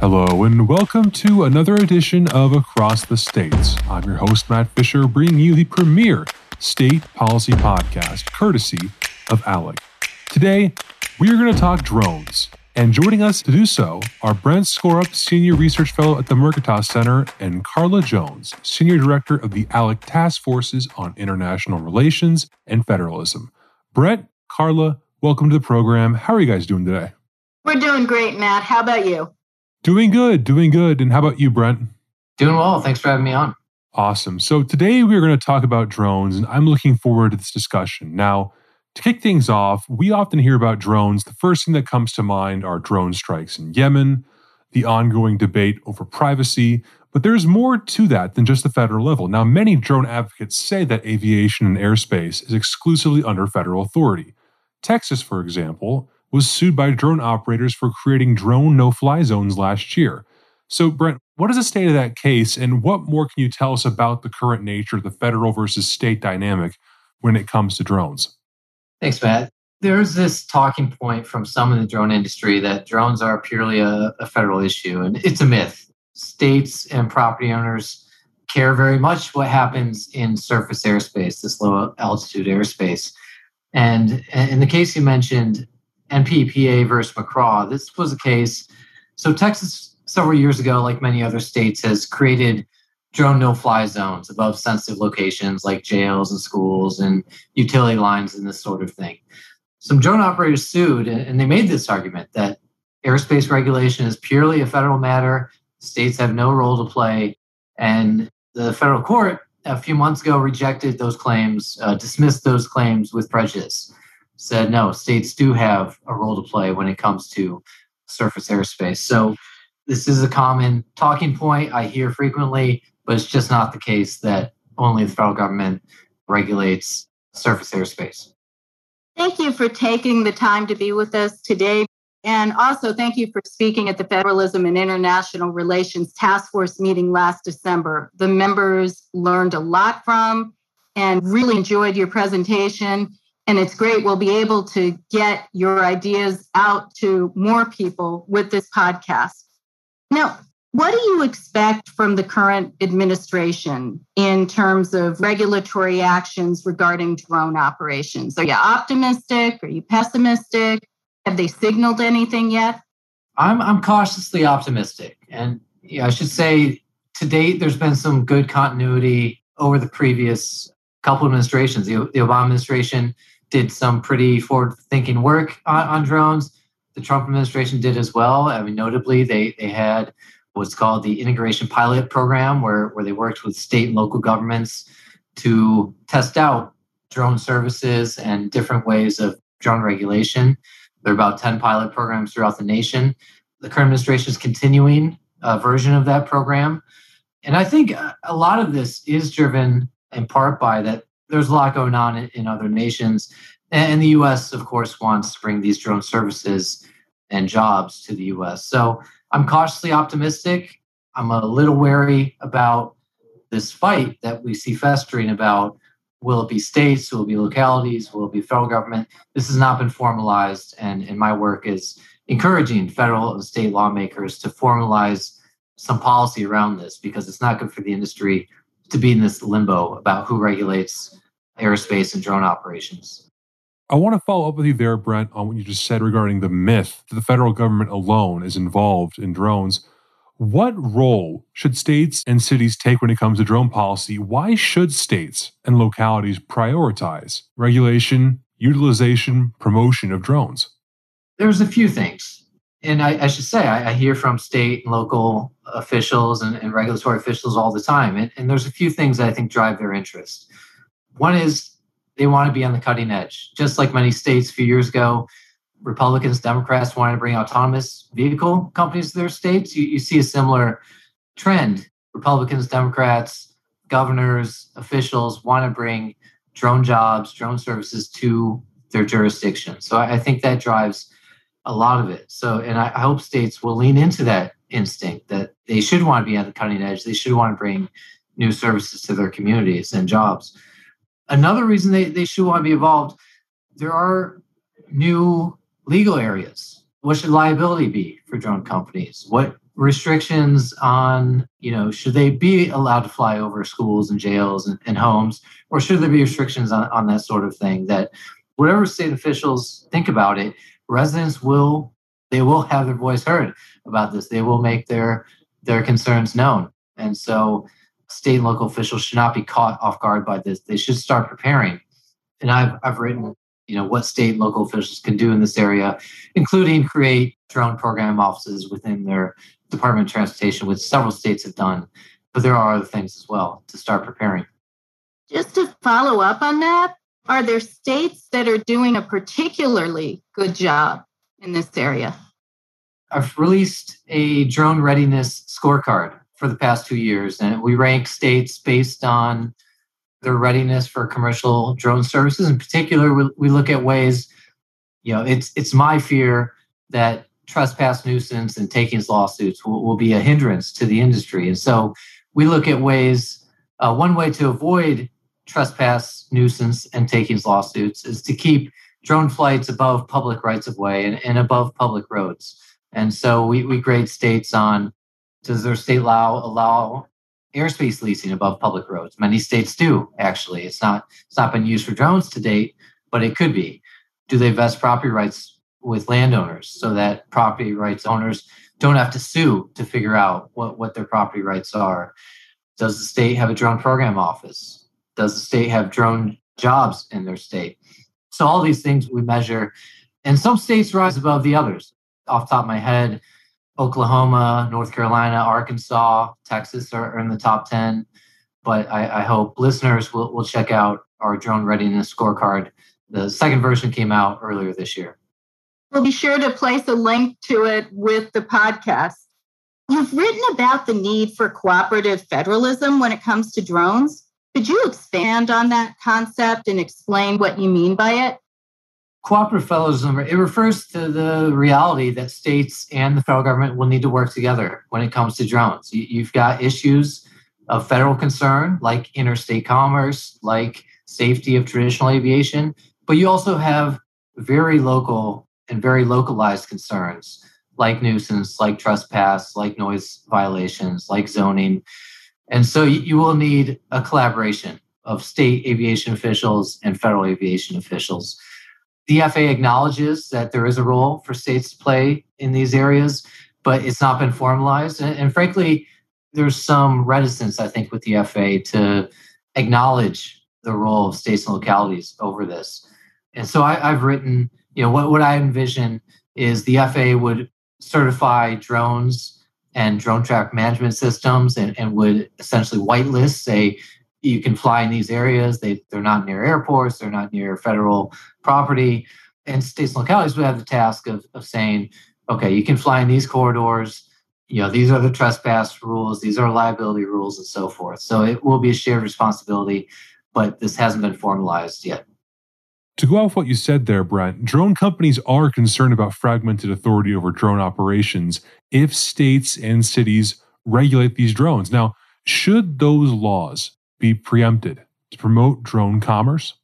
Hello, and welcome to another edition of Across the States. I'm your host, Matt Fisher, bringing you the premier state policy podcast, courtesy of ALEC. Today, we are going to talk drones. And joining us to do so are Brent Skorup, Senior Research Fellow at the Mercatus Center, and Carla Jones, Senior Director of the ALEC Task Forces on International Relations and Federalism. Brent, Carla, welcome to the program. How are you guys doing today? We're doing great, Matt. How about you? Doing good, doing good. And how about you, Brent? Doing well. Thanks for having me on. Awesome. So today we're going to talk about drones, and I'm looking forward to this discussion. Now, to kick things off, we often hear about drones. The first thing that comes to mind are drone strikes in Yemen, the ongoing debate over privacy, but there's more to that than just the federal level. Now, many drone advocates say that aviation and airspace is exclusively under federal authority. Texas, for example, was sued by drone operators for creating drone no fly zones last year. So, Brent, what is the state of that case, and what more can you tell us about the current nature of the federal versus state dynamic when it comes to drones? Thanks, Matt. There's this talking point from some in the drone industry that drones are purely a, a federal issue, and it's a myth. States and property owners care very much what happens in surface airspace, this low altitude airspace. And in the case you mentioned, NPPA versus McCraw. This was a case. So Texas, several years ago, like many other states, has created drone no-fly zones above sensitive locations like jails and schools and utility lines and this sort of thing. Some drone operators sued, and they made this argument that airspace regulation is purely a federal matter. States have no role to play, and the federal court a few months ago rejected those claims, uh, dismissed those claims with prejudice said no, states do have a role to play when it comes to surface airspace. So this is a common talking point I hear frequently, but it's just not the case that only the federal government regulates surface airspace. Thank you for taking the time to be with us today. And also, thank you for speaking at the Federalism and International Relations Task Force meeting last December. The members learned a lot from and really enjoyed your presentation and it's great. We'll be able to get your ideas out to more people with this podcast. Now, what do you expect from the current administration in terms of regulatory actions regarding drone operations? Are you optimistic? Are you pessimistic? Have they signaled anything yet? I'm, I'm cautiously optimistic. And yeah, I should say to date, there's been some good continuity over the previous couple administrations. The, the Obama administration did some pretty forward thinking work on, on, drones. The Trump administration did as well. I mean, notably, they, they had what's called the Integration Pilot Program, where, where they worked with state and local governments to test out drone services and different ways of drone regulation. There are about 10 pilot programs throughout the nation. The current administration is continuing a version of that program. And I think a lot of this is driven in part by that there's a lot going on in, in other nations. And the US, of course, wants to bring these drone services and jobs to the US. So I'm cautiously optimistic. I'm a little wary about this fight that we see festering about will it be states, will it be localities, will it be federal government? This has not been formalized. And, and my work is encouraging federal and state lawmakers to formalize some policy around this because it's not good for the industry to be in this limbo about who regulates aerospace and drone operations. I want to follow up with you there, Brent, on what you just said regarding the myth that the federal government alone is involved in drones. What role should states and cities take when it comes to drone policy? Why should states and localities prioritize regulation, utilization, promotion of drones? There's a few things. And I, I should say, I, I, hear from state and local officials and, and regulatory officials all the time. And, and there's a few things that I think drive their interest. One is they want to be on the cutting edge. Just like many states a few years ago, Republicans, Democrats wanted to bring autonomous vehicle companies to their states. You, you see a similar trend. Republicans, Democrats, governors, officials want to bring drone jobs, drone services to their jurisdiction. So I, I think that drives a lot of it. So, and I, I hope states will lean into that instinct that they should want to be on the cutting edge. They should want to bring new services to their communities and jobs. Another reason they, they should want to be involved, there are new legal areas. What should liability be for drone companies? What restrictions on, you know, should they be allowed to fly over schools and jails and, and homes, or should there be restrictions on, on that sort of thing that whatever state officials think about it, residents will they will have their voice heard about this. They will make their their concerns known. And so state and local officials should not be caught off guard by this. They should start preparing. And I've I've written, you know, what state and local officials can do in this area, including create drone program offices within their Department of Transportation, which several states have done. But there are other things as well to start preparing. Just to follow up on that, are there states that are doing a particularly good job in this area? I've released a drone readiness scorecard for the past two years, and we rank states based on their readiness for commercial drone services. In particular, we, we look at ways, you know, it's it's my fear that trespass nuisance and takings lawsuits will, will be a hindrance to the industry. And so we look at ways, uh, one way to avoid trespass nuisance and takings lawsuits is to keep drone flights above public rights of way and, and above public roads. And so we, we grade states on does their state law allow airspace leasing above public roads? Many states do, actually. It's not it's not been used for drones to date, but it could be. Do they vest property rights with landowners so that property rights owners don't have to sue to figure out what, what their property rights are? Does the state have a drone program office? Does the state have drone jobs in their state? So all these things we measure, and some states rise above the others. Off the top of my head, Oklahoma, North Carolina, Arkansas, Texas are, are in the top 10. But I, I, hope listeners will, will check out our drone readiness scorecard. The second version came out earlier this year. We'll be sure to place a link to it with the podcast. You've written about the need for cooperative federalism when it comes to drones. Could you expand on that concept and explain what you mean by it? Cooperative federalism, it refers to the reality that states and the federal government will need to work together when it comes to drones. You've got issues of federal concern, like interstate commerce, like safety of traditional aviation, but you also have very local and very localized concerns like nuisance, like trespass, like noise violations, like zoning. And so you will need a collaboration of state aviation officials and federal aviation officials the FAA acknowledges that there is a role for states to play in these areas, but it's not been formalized. And, and frankly, there's some reticence, I think, with the FAA to acknowledge the role of states and localities over this. And so I, have written, you know, what, what I envision is the FAA would certify drones and drone traffic management systems and, and would essentially whitelist, say, you can fly in these areas. They, they're not near airports, they're not near federal property. And states and localities would have the task of, of saying, okay, you can fly in these corridors. You know, these are the trespass rules, these are liability rules, and so forth. So it will be a shared responsibility, but this hasn't been formalized yet. To go off what you said there, Brent, drone companies are concerned about fragmented authority over drone operations if states and cities regulate these drones. Now, should those laws be preempted to promote drone commerce?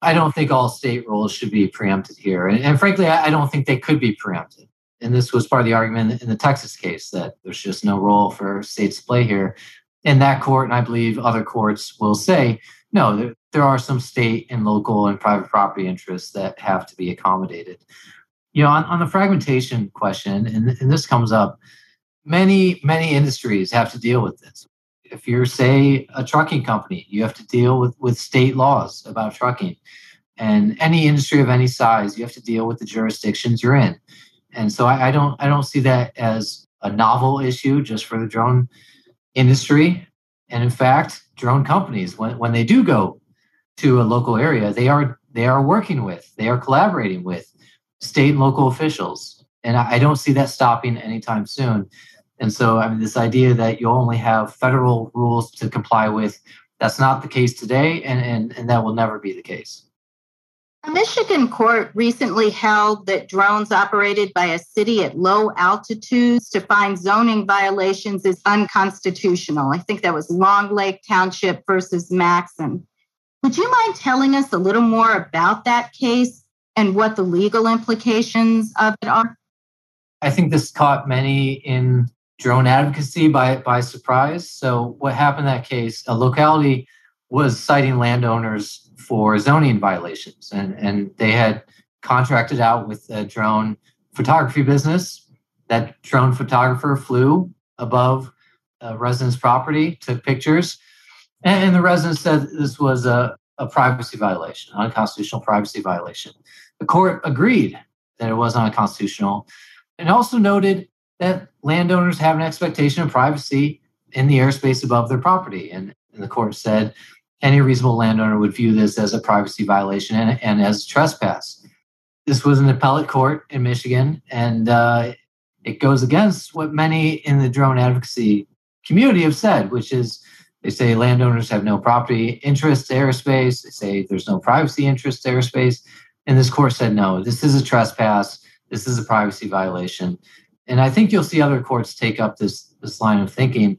I don't think all state rules should be preempted here. And, and frankly, I, I, don't think they could be preempted. And this was part of the argument in the Texas case that there's just no role for states to play here. And that court, and I believe other courts will say, no, there, there are some state and local and private property interests that have to be accommodated. You know, on, on the fragmentation question, and, and this comes up, many, many industries have to deal with this if you're say a trucking company you have to deal with with state laws about trucking. And any industry of any size you have to deal with the jurisdictions you're in. And so I, I don't i don't see that as a novel issue just for the drone industry. And in fact drone companies when, when they do go to a local area they are they are working with they are collaborating with state and local officials. And I, I don't see that stopping anytime soon and so, I mean, this idea that you only have federal rules to comply with, that's not the case today, and, and, and that will never be the case. A Michigan court recently held that drones operated by a city at low altitudes to find zoning violations is unconstitutional. I think that was Long Lake Township versus Maxon. Would you mind telling us a little more about that case and what the legal implications of it are? I think this caught many in drone advocacy by, by surprise. So, what happened in that case, a locality was citing landowners for zoning violations, and, and they had contracted out with a drone photography business. That drone photographer flew above a resident's property, took pictures, and, and the resident said this was a, a privacy violation, unconstitutional privacy violation. The court agreed that it was unconstitutional and also noted that landowners have an expectation of privacy in the airspace above their property. And, and the court said any reasonable landowner would view this as a privacy violation and, and as trespass. This was an appellate court in Michigan, and uh, it goes against what many in the drone advocacy community have said, which is they say landowners have no property interest airspace. They say there's no privacy interest airspace. And this court said, no, this is a trespass. This is a privacy violation. And I think you'll see other courts take up this, this line of thinking.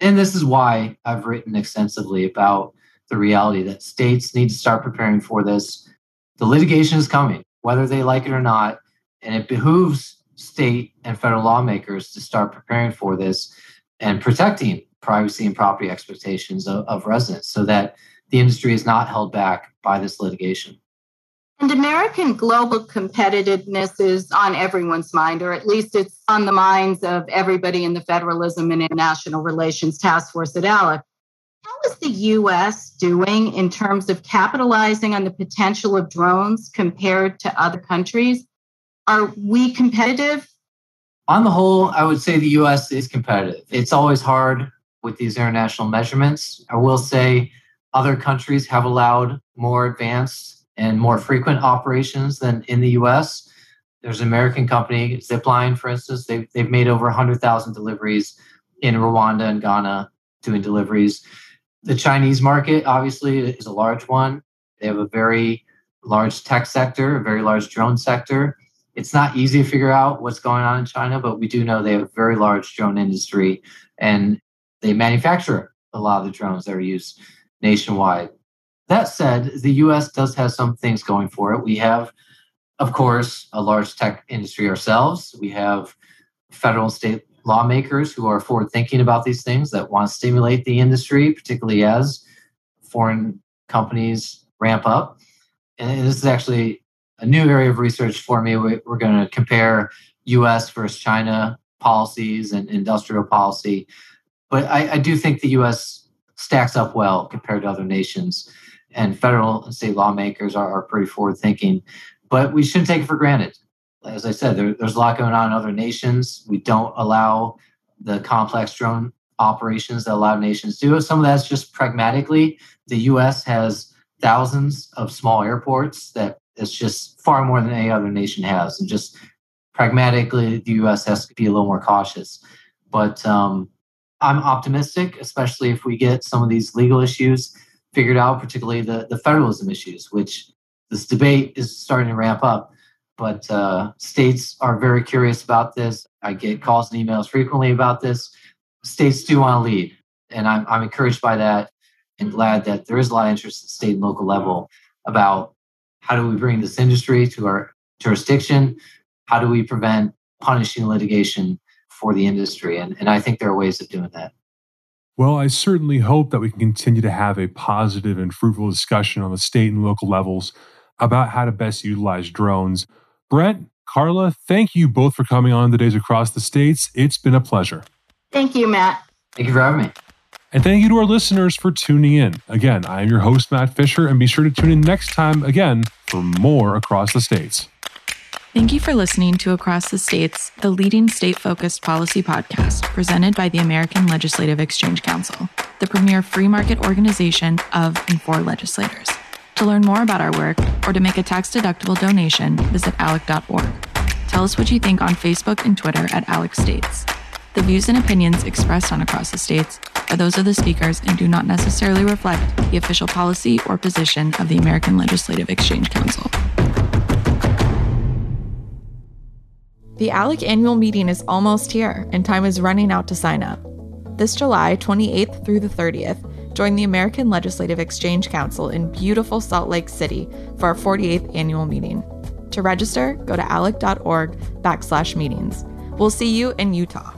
And this is why I've written extensively about the reality that states need to start preparing for this. The litigation is coming, whether they like it or not. And it behooves state and federal lawmakers to start preparing for this and protecting privacy and property expectations of, of residents so that the industry is not held back by this litigation. And American global competitiveness is on everyone's mind, or at least it's on the minds of everybody in the Federalism and International Relations Task Force at ALEC. How is the US doing in terms of capitalizing on the potential of drones compared to other countries? Are we competitive? On the whole, I would say the US is competitive. It's always hard with these international measurements. I will say other countries have allowed more advanced and more frequent operations than in the US. There's an American company, Zipline, for instance, they've, they've made over 100,000 deliveries in Rwanda and Ghana doing deliveries. The Chinese market, obviously, is a large one. They have a very large tech sector, a very large drone sector. It's not easy to figure out what's going on in China, but we do know they have a very large drone industry and they manufacture a lot of the drones that are used nationwide. That said, the US does have some things going for it. We have, of course, a large tech industry ourselves. We have federal and state lawmakers who are forward thinking about these things that want to stimulate the industry, particularly as foreign companies ramp up. And this is actually a new area of research for me. We're going to compare US versus China policies and industrial policy. But I, I do think the US stacks up well compared to other nations and federal and state lawmakers are, are pretty forward thinking. But we shouldn't take it for granted. As I said, there, there's a lot going on in other nations. We don't allow the complex drone operations that a lot of nations do. Some of that's just pragmatically. The US has thousands of small airports that it's just far more than any other nation has. And just pragmatically, the US has to be a little more cautious. But um, I'm optimistic, especially if we get some of these legal issues figured out, particularly the, the federalism issues, which this debate is starting to ramp up. But uh, states are very curious about this. I get calls and emails frequently about this. States do want to lead, and I'm, I'm encouraged by that and glad that there is a lot of interest at state and local level about how do we bring this industry to our jurisdiction? How do we prevent punishing litigation for the industry? And, and I think there are ways of doing that. Well, I certainly hope that we can continue to have a positive and fruitful discussion on the state and local levels about how to best utilize drones. Brett, Carla, thank you both for coming on the Days Across the States. It's been a pleasure. Thank you, Matt. Thank you for having me. And thank you to our listeners for tuning in. Again, I am your host, Matt Fisher, and be sure to tune in next time again for more Across the States. Thank you for listening to Across the States, the leading state focused policy podcast presented by the American Legislative Exchange Council, the premier free market organization of and for legislators. To learn more about our work or to make a tax deductible donation, visit alec.org. Tell us what you think on Facebook and Twitter at ALEC States. The views and opinions expressed on Across the States are those of the speakers and do not necessarily reflect the official policy or position of the American Legislative Exchange Council. The ALEC annual meeting is almost here, and time is running out to sign up. This July 28th through the 30th, join the American Legislative Exchange Council in beautiful Salt Lake City for our 48th annual meeting. To register, go to alec.org backslash meetings. We'll see you in Utah.